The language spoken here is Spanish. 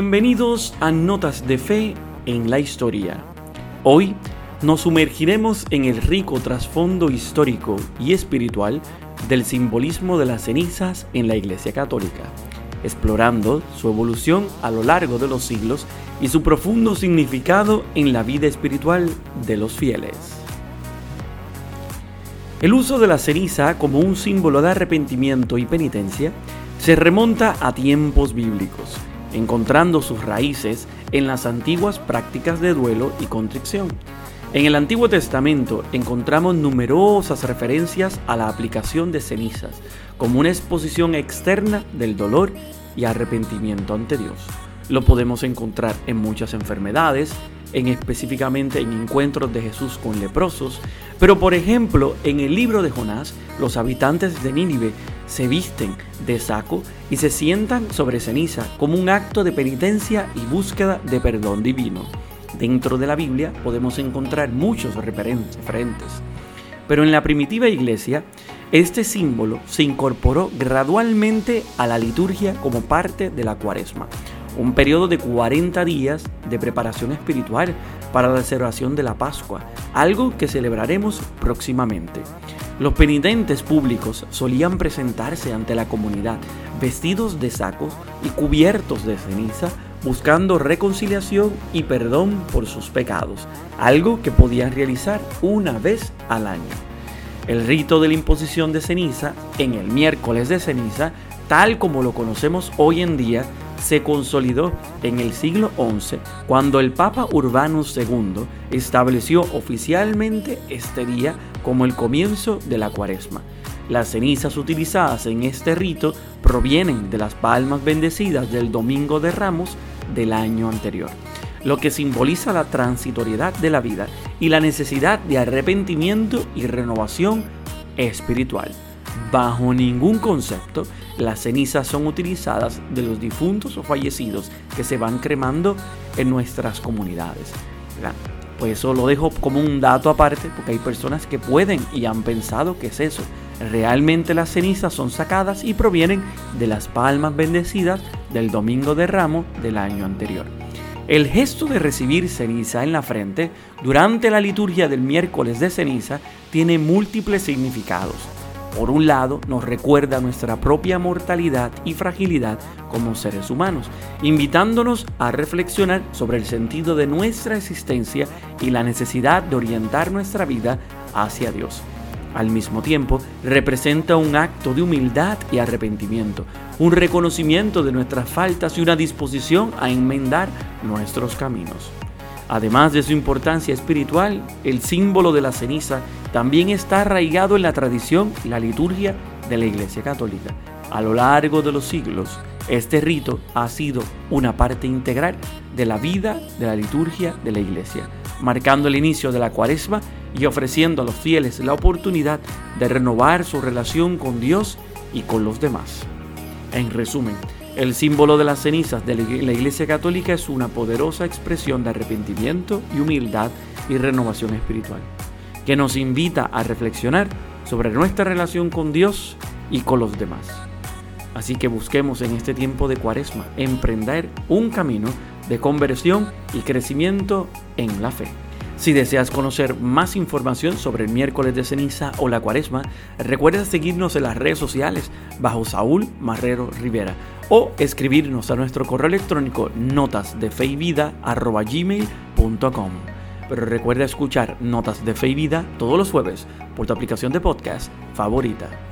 Bienvenidos a Notas de Fe en la Historia. Hoy nos sumergiremos en el rico trasfondo histórico y espiritual del simbolismo de las cenizas en la Iglesia Católica, explorando su evolución a lo largo de los siglos y su profundo significado en la vida espiritual de los fieles. El uso de la ceniza como un símbolo de arrepentimiento y penitencia se remonta a tiempos bíblicos, encontrando sus raíces en las antiguas prácticas de duelo y contrición. En el Antiguo Testamento encontramos numerosas referencias a la aplicación de cenizas como una exposición externa del dolor y arrepentimiento ante Dios. Lo podemos encontrar en muchas enfermedades, en específicamente en encuentros de Jesús con leprosos, pero por ejemplo en el libro de Jonás, los habitantes de Nínive se visten de saco y se sientan sobre ceniza como un acto de penitencia y búsqueda de perdón divino. Dentro de la Biblia podemos encontrar muchos referentes, pero en la primitiva iglesia este símbolo se incorporó gradualmente a la liturgia como parte de la cuaresma, un periodo de 40 días de preparación espiritual para la celebración de la Pascua, algo que celebraremos próximamente. Los penitentes públicos solían presentarse ante la comunidad vestidos de sacos y cubiertos de ceniza buscando reconciliación y perdón por sus pecados, algo que podían realizar una vez al año. El rito de la imposición de ceniza en el miércoles de ceniza, tal como lo conocemos hoy en día, se consolidó en el siglo XI cuando el Papa Urbanus II estableció oficialmente este día como el comienzo de la cuaresma. Las cenizas utilizadas en este rito provienen de las palmas bendecidas del Domingo de Ramos del año anterior, lo que simboliza la transitoriedad de la vida y la necesidad de arrepentimiento y renovación espiritual. Bajo ningún concepto, las cenizas son utilizadas de los difuntos o fallecidos que se van cremando en nuestras comunidades. Pues eso lo dejo como un dato aparte porque hay personas que pueden y han pensado que es eso. Realmente las cenizas son sacadas y provienen de las palmas bendecidas del Domingo de Ramo del año anterior. El gesto de recibir ceniza en la frente durante la liturgia del miércoles de ceniza tiene múltiples significados. Por un lado, nos recuerda nuestra propia mortalidad y fragilidad como seres humanos, invitándonos a reflexionar sobre el sentido de nuestra existencia y la necesidad de orientar nuestra vida hacia Dios. Al mismo tiempo, representa un acto de humildad y arrepentimiento, un reconocimiento de nuestras faltas y una disposición a enmendar nuestros caminos. Además de su importancia espiritual, el símbolo de la ceniza también está arraigado en la tradición y la liturgia de la Iglesia Católica. A lo largo de los siglos, este rito ha sido una parte integral de la vida de la liturgia de la Iglesia, marcando el inicio de la cuaresma y ofreciendo a los fieles la oportunidad de renovar su relación con Dios y con los demás. En resumen, el símbolo de las cenizas de la Iglesia Católica es una poderosa expresión de arrepentimiento y humildad y renovación espiritual, que nos invita a reflexionar sobre nuestra relación con Dios y con los demás. Así que busquemos en este tiempo de cuaresma emprender un camino de conversión y crecimiento en la fe. Si deseas conocer más información sobre el miércoles de ceniza o la cuaresma, recuerda seguirnos en las redes sociales bajo Saúl Marrero Rivera o escribirnos a nuestro correo electrónico notasdefeivida.gmail.com Pero recuerda escuchar Notas de Fe y Vida todos los jueves por tu aplicación de podcast favorita.